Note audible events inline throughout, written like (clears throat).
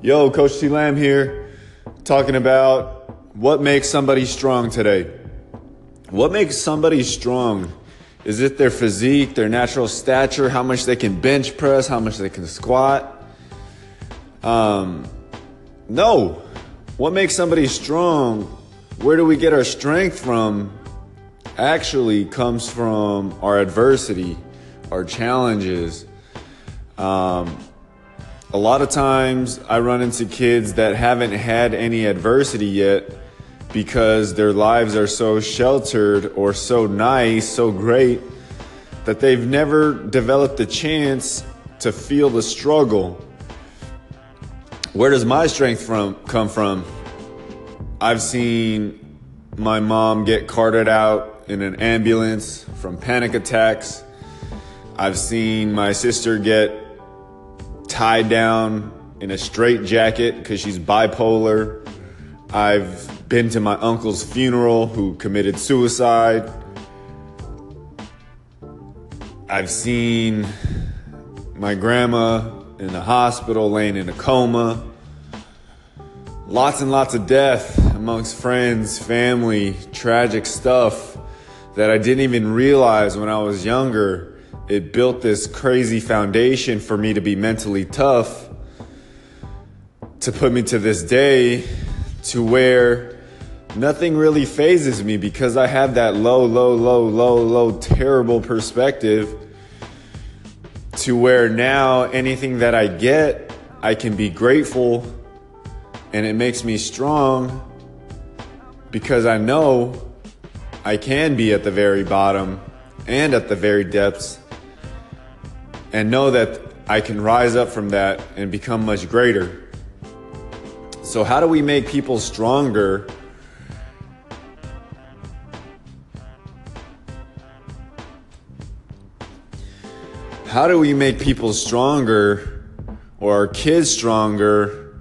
Yo, Coach T Lamb here, talking about what makes somebody strong today. What makes somebody strong? Is it their physique, their natural stature, how much they can bench press, how much they can squat? Um, no. What makes somebody strong? Where do we get our strength from? Actually, comes from our adversity, our challenges. Um, a lot of times I run into kids that haven't had any adversity yet because their lives are so sheltered or so nice, so great, that they've never developed the chance to feel the struggle. Where does my strength from come from? I've seen my mom get carted out in an ambulance from panic attacks. I've seen my sister get tied down in a straight jacket because she's bipolar. I've been to my uncle's funeral who committed suicide. I've seen my grandma in the hospital laying in a coma. Lots and lots of death amongst friends, family, tragic stuff that I didn't even realize when I was younger it built this crazy foundation for me to be mentally tough to put me to this day to where nothing really fazes me because I have that low, low, low, low, low, terrible perspective to where now anything that I get, I can be grateful and it makes me strong because I know I can be at the very bottom and at the very depths and know that I can rise up from that and become much greater. So, how do we make people stronger? How do we make people stronger or our kids stronger?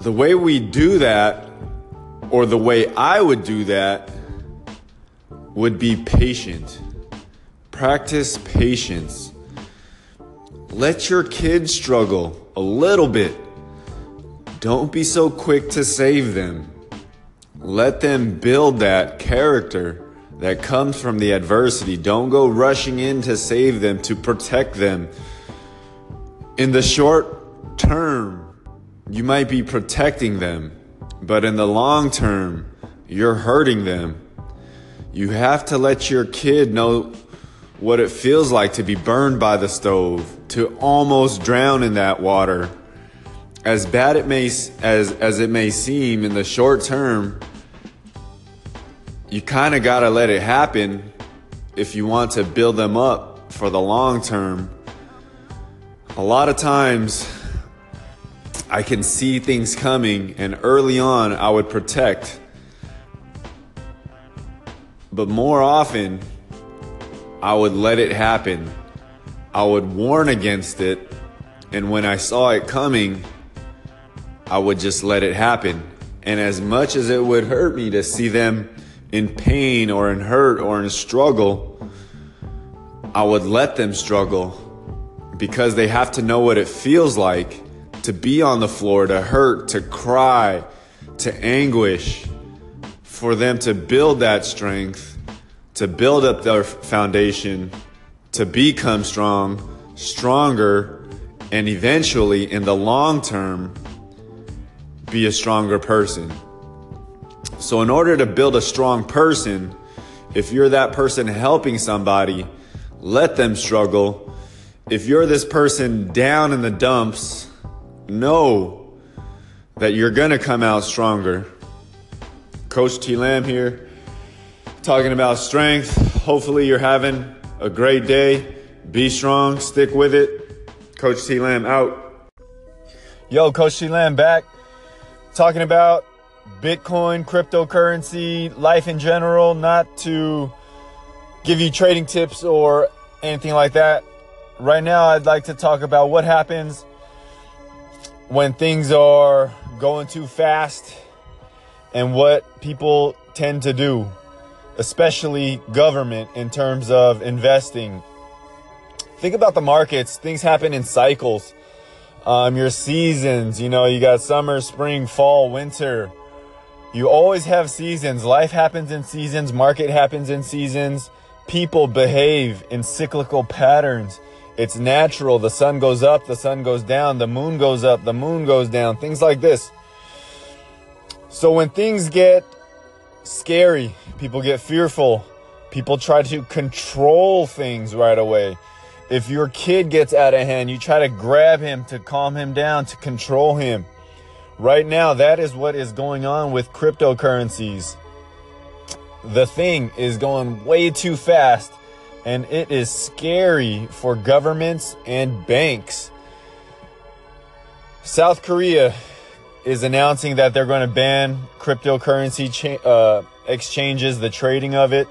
The way we do that, or the way I would do that, would be patient. Practice patience. Let your kids struggle a little bit. Don't be so quick to save them. Let them build that character that comes from the adversity. Don't go rushing in to save them, to protect them. In the short term, you might be protecting them, but in the long term, you're hurting them. You have to let your kid know what it feels like to be burned by the stove, to almost drown in that water. As bad it may as as it may seem in the short term, you kind of got to let it happen if you want to build them up for the long term. A lot of times I can see things coming and early on I would protect. But more often I would let it happen. I would warn against it. And when I saw it coming, I would just let it happen. And as much as it would hurt me to see them in pain or in hurt or in struggle, I would let them struggle because they have to know what it feels like to be on the floor, to hurt, to cry, to anguish, for them to build that strength to build up their foundation, to become strong, stronger, and eventually, in the long term, be a stronger person. So, in order to build a strong person, if you're that person helping somebody, let them struggle. If you're this person down in the dumps, know that you're going to come out stronger. Coach T Lamb here talking about strength. Hopefully, you're having a great day. Be strong, stick with it. Coach T Lamb out. Yo, Coach T Lamb back talking about Bitcoin, cryptocurrency, life in general, not to give you trading tips or anything like that. Right now, I'd like to talk about what happens when things are going too fast and what people tend to do especially government, in terms of investing. Think about the markets, things happen in cycles. Um, your seasons, you know, you got summer, spring, fall, winter. You always have seasons. Life happens in seasons, market happens in seasons. People behave in cyclical patterns. It's natural. The sun goes up, the sun goes down, the moon goes up, the moon goes down, things like this. So when things get scary, people get fearful, people try to control things right away. If your kid gets out of hand, you try to grab him to calm him down, to control him. Right now, that is what is going on with cryptocurrencies. The thing is going way too fast, and it is scary for governments and banks. South Korea is announcing that they're going to ban cryptocurrency cha- uh, exchanges, the trading of it.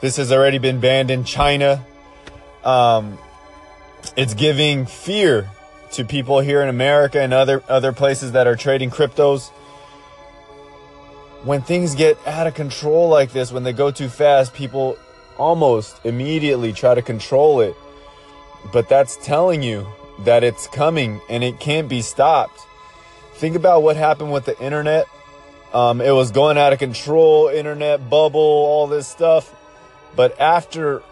This has already been banned in China. Um, it's giving fear to people here in America and other other places that are trading cryptos. When things get out of control like this, when they go too fast, people almost immediately try to control it. But that's telling you that it's coming and it can't be stopped. Think about what happened with the internet. Um, it was going out of control, internet bubble, all this stuff. But after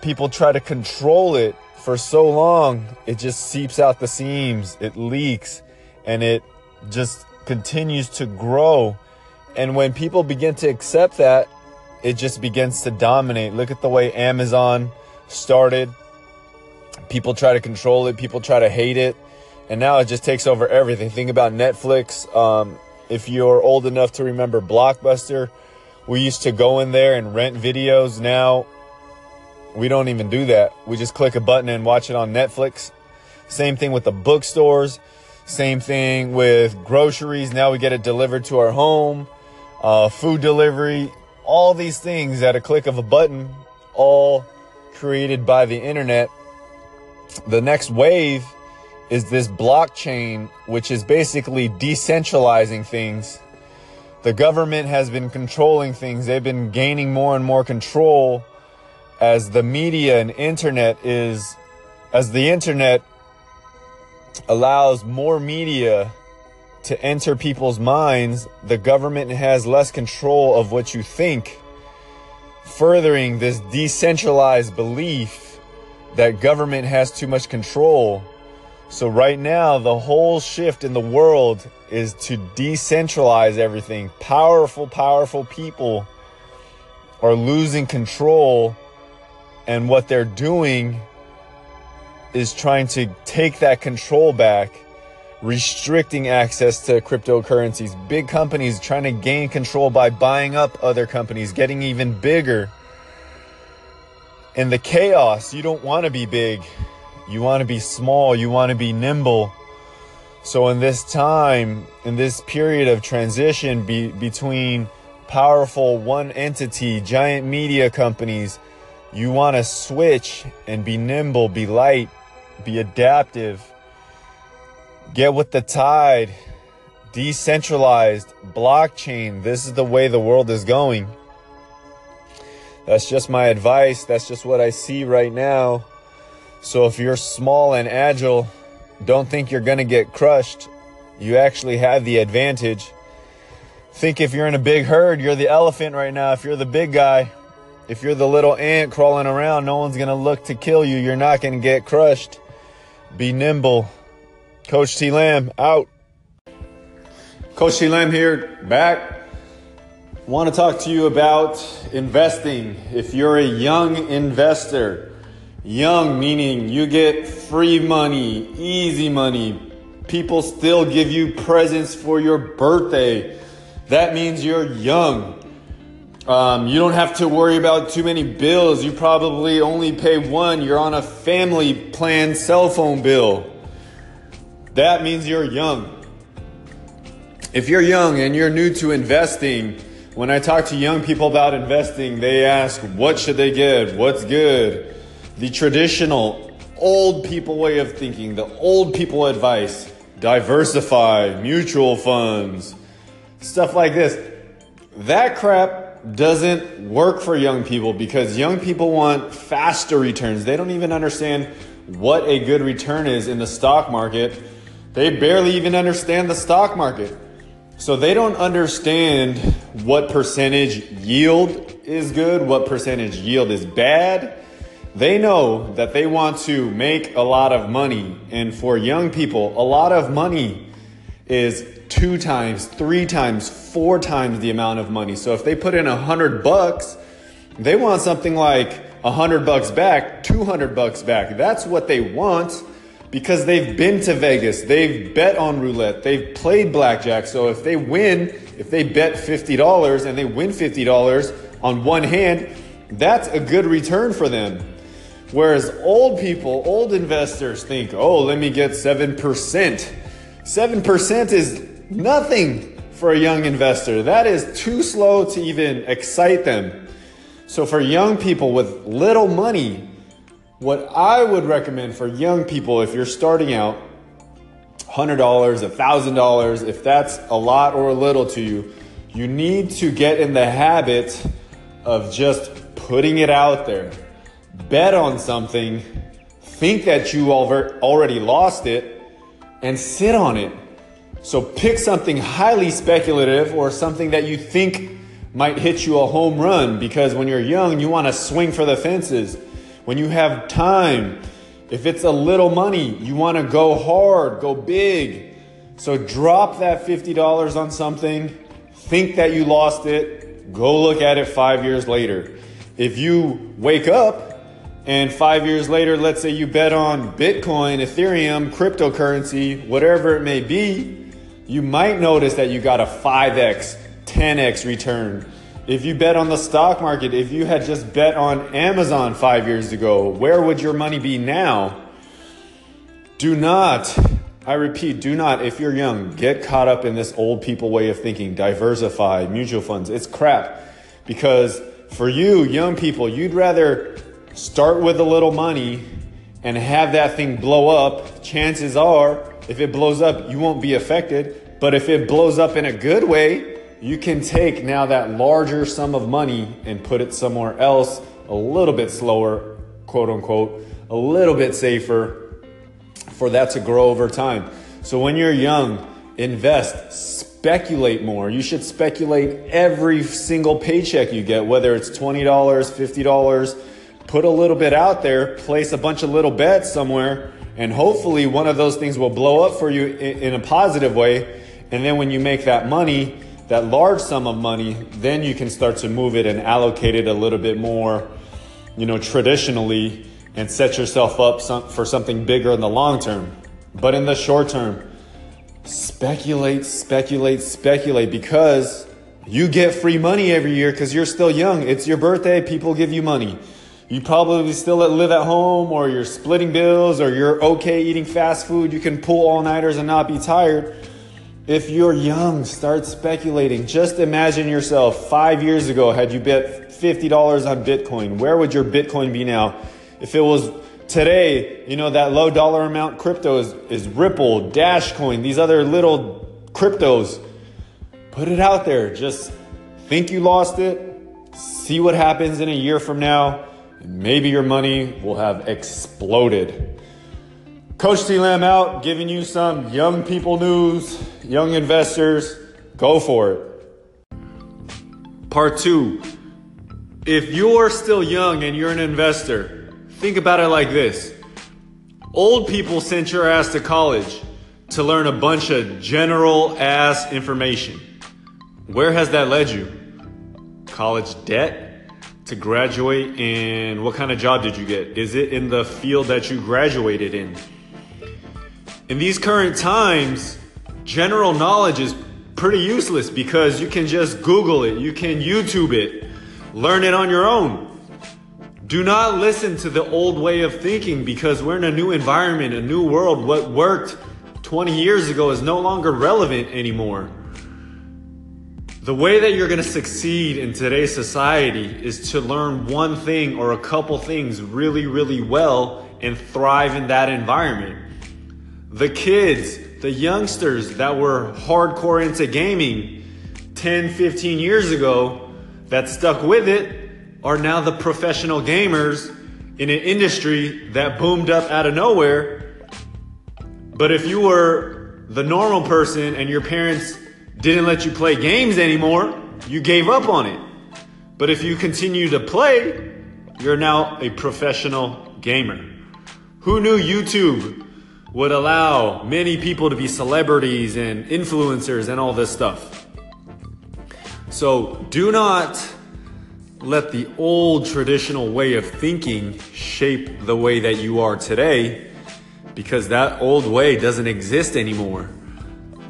people try to control it, for so long, it just seeps out the seams, it leaks, and it just continues to grow. And when people begin to accept that, it just begins to dominate. Look at the way Amazon started. People try to control it, people try to hate it, and now it just takes over everything. Think about Netflix. Um, if you're old enough to remember Blockbuster, we used to go in there and rent videos. Now we don't even do that. We just click a button and watch it on Netflix. Same thing with the bookstores. Same thing with groceries. Now we get it delivered to our home. Uh, food delivery. All these things at a click of a button, all created by the internet. The next wave is this blockchain, which is basically decentralizing things. The government has been controlling things. They've been gaining more and more control as the media and internet is as the internet allows more media to enter people's minds, the government has less control of what you think, furthering this decentralized belief that government has too much control. So right now, the whole shift in the world is to decentralize everything. Powerful, powerful people are losing control and what they're doing is trying to take that control back, restricting access to cryptocurrencies. Big companies trying to gain control by buying up other companies, getting even bigger. In the chaos, you don't want to be big. You want to be small. You want to be nimble. So, in this time, in this period of transition be, between powerful one entity, giant media companies, you want to switch and be nimble, be light, be adaptive, get with the tide, decentralized, blockchain. This is the way the world is going. That's just my advice. That's just what I see right now. So if you're small and agile, don't think you're going to get crushed. You actually have the advantage. Think if you're in a big herd, you're the elephant right now. If you're the big guy, if you're the little ant crawling around, no one's going to look to kill you. You're not going to get crushed. Be nimble. Coach T Lamb out. Coach T Lamb here, back. Want to talk to you about investing. If you're a young investor, young meaning you get free money, easy money, people still give you presents for your birthday. That means you're young. Um, you don't have to worry about too many bills. You probably only pay one. You're on a family plan cell phone bill. That means you're young. If you're young and you're new to investing, when I talk to young people about investing, they ask, what should they get? What's good? The traditional old people way of thinking, the old people advice, diversify, mutual funds, stuff like this. That crap doesn't work for young people because young people want faster returns. They don't even understand what a good return is in the stock market. They barely even understand the stock market. So they don't understand what percentage yield is good, what percentage yield is bad. They know that they want to make a lot of money. And for young people, a lot of money is two times, three times, four times the amount of money. So if they put in a hundred bucks, they want something like a hundred bucks back, 200 bucks back. That's what they want because they've been to Vegas, they've bet on roulette, they've played blackjack. So if they win, if they bet $50 and they win $50 on one hand, that's a good return for them. Whereas old people, old investors think, oh, let me get 7%. 7% is nothing for a young investor. That is too slow to even excite them. So for young people with little money, what I would recommend for young people, if you're starting out, $100, $1,000, if that's a lot or a little to you, you need to get in the habit of just putting it out there. Bet on something, think that you already lost it, and sit on it. So pick something highly speculative or something that you think might hit you a home run because when you're young, you want to swing for the fences when you have time, if it's a little money, you want to go hard, go big. So drop that $50 on something, think that you lost it, go look at it five years later. If you wake up and five years later, let's say you bet on Bitcoin, Ethereum, cryptocurrency, whatever it may be, you might notice that you got a 5x, 10x return if you bet on the stock market, if you had just bet on Amazon five years ago, where would your money be now? Do not, I repeat, do not, if you're young, get caught up in this old people way of thinking, diversify, mutual funds. It's crap. Because for you, young people, you'd rather start with a little money and have that thing blow up. Chances are, if it blows up, you won't be affected. But if it blows up in a good way, you can take now that larger sum of money and put it somewhere else a little bit slower, quote unquote, a little bit safer for that to grow over time. So when you're young, invest, speculate more. You should speculate every single paycheck you get, whether it's $20, $50. Put a little bit out there, place a bunch of little bets somewhere, and hopefully one of those things will blow up for you in a positive way. And then when you make that money, that large sum of money, then you can start to move it and allocate it a little bit more, you know, traditionally and set yourself up some, for something bigger in the long term. But in the short term, speculate, speculate, speculate because you get free money every year because you're still young. It's your birthday, people give you money. You probably still live at home or you're splitting bills or you're okay eating fast food. You can pull all nighters and not be tired. If you're young, start speculating. Just imagine yourself five years ago, had you bet $50 on Bitcoin, where would your Bitcoin be now? If it was today, you know, that low dollar amount crypto is, is Ripple, Dashcoin, these other little cryptos. Put it out there. Just think you lost it. See what happens in a year from now. And maybe your money will have exploded. Coach T Lamb out, giving you some young people news, young investors. Go for it. Part two. If you're still young and you're an investor, think about it like this. Old people sent your ass to college to learn a bunch of general ass information. Where has that led you? College debt to graduate and what kind of job did you get? Is it in the field that you graduated in? In these current times, general knowledge is pretty useless because you can just Google it, you can YouTube it, learn it on your own. Do not listen to the old way of thinking because we're in a new environment, a new world. What worked 20 years ago is no longer relevant anymore. The way that you're going to succeed in today's society is to learn one thing or a couple things really, really well and thrive in that environment the kids, the youngsters that were hardcore into gaming 10, 15 years ago that stuck with it are now the professional gamers in an industry that boomed up out of nowhere. But if you were the normal person and your parents didn't let you play games anymore, you gave up on it. But if you continue to play, you're now a professional gamer. Who knew YouTube would allow many people to be celebrities and influencers and all this stuff? So do not let the old traditional way of thinking shape the way that you are today because that old way doesn't exist anymore.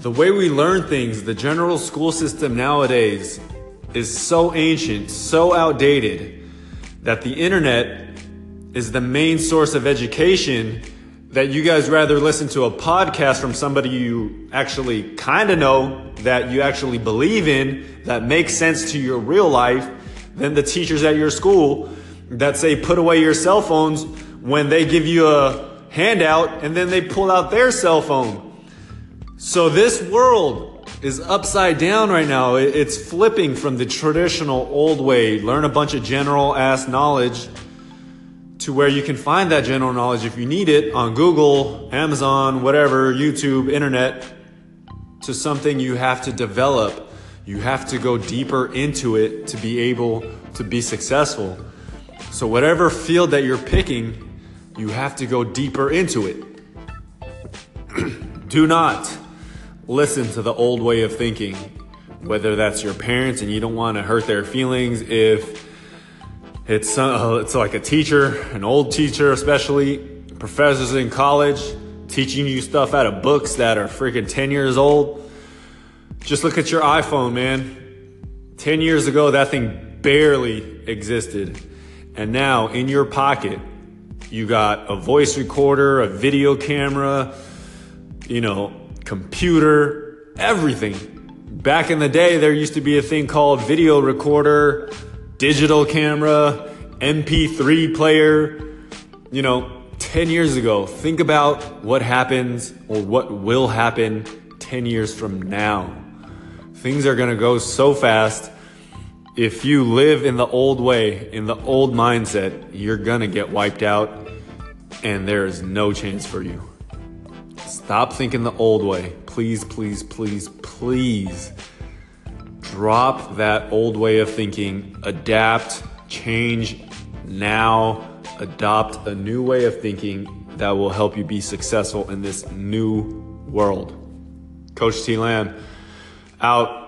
The way we learn things, the general school system nowadays is so ancient, so outdated that the internet is the main source of education that you guys rather listen to a podcast from somebody you actually kind of know that you actually believe in that makes sense to your real life than the teachers at your school that say put away your cell phones when they give you a handout and then they pull out their cell phone. So this world is upside down right now. It's flipping from the traditional old way, learn a bunch of general ass knowledge to where you can find that general knowledge if you need it on Google, Amazon, whatever, YouTube, internet, to something you have to develop you have to go deeper into it to be able to be successful. So, whatever field that you're picking, you have to go deeper into it. (clears throat) Do not listen to the old way of thinking, whether that's your parents and you don't want to hurt their feelings. If it's, uh, it's like a teacher, an old teacher, especially professors in college, teaching you stuff out of books that are freaking 10 years old just look at your iPhone, man. 10 years ago, that thing barely existed. And now in your pocket, you got a voice recorder, a video camera, you know, computer, everything. Back in the day, there used to be a thing called video recorder, digital camera, MP3 player. You know, 10 years ago, think about what happens or what will happen 10 years from now. Things are going to go so fast. If you live in the old way, in the old mindset, you're going to get wiped out and there is no chance for you. Stop thinking the old way. Please, please, please, please drop that old way of thinking, adapt, change now, adopt a new way of thinking that will help you be successful in this new world. Coach T Lamb out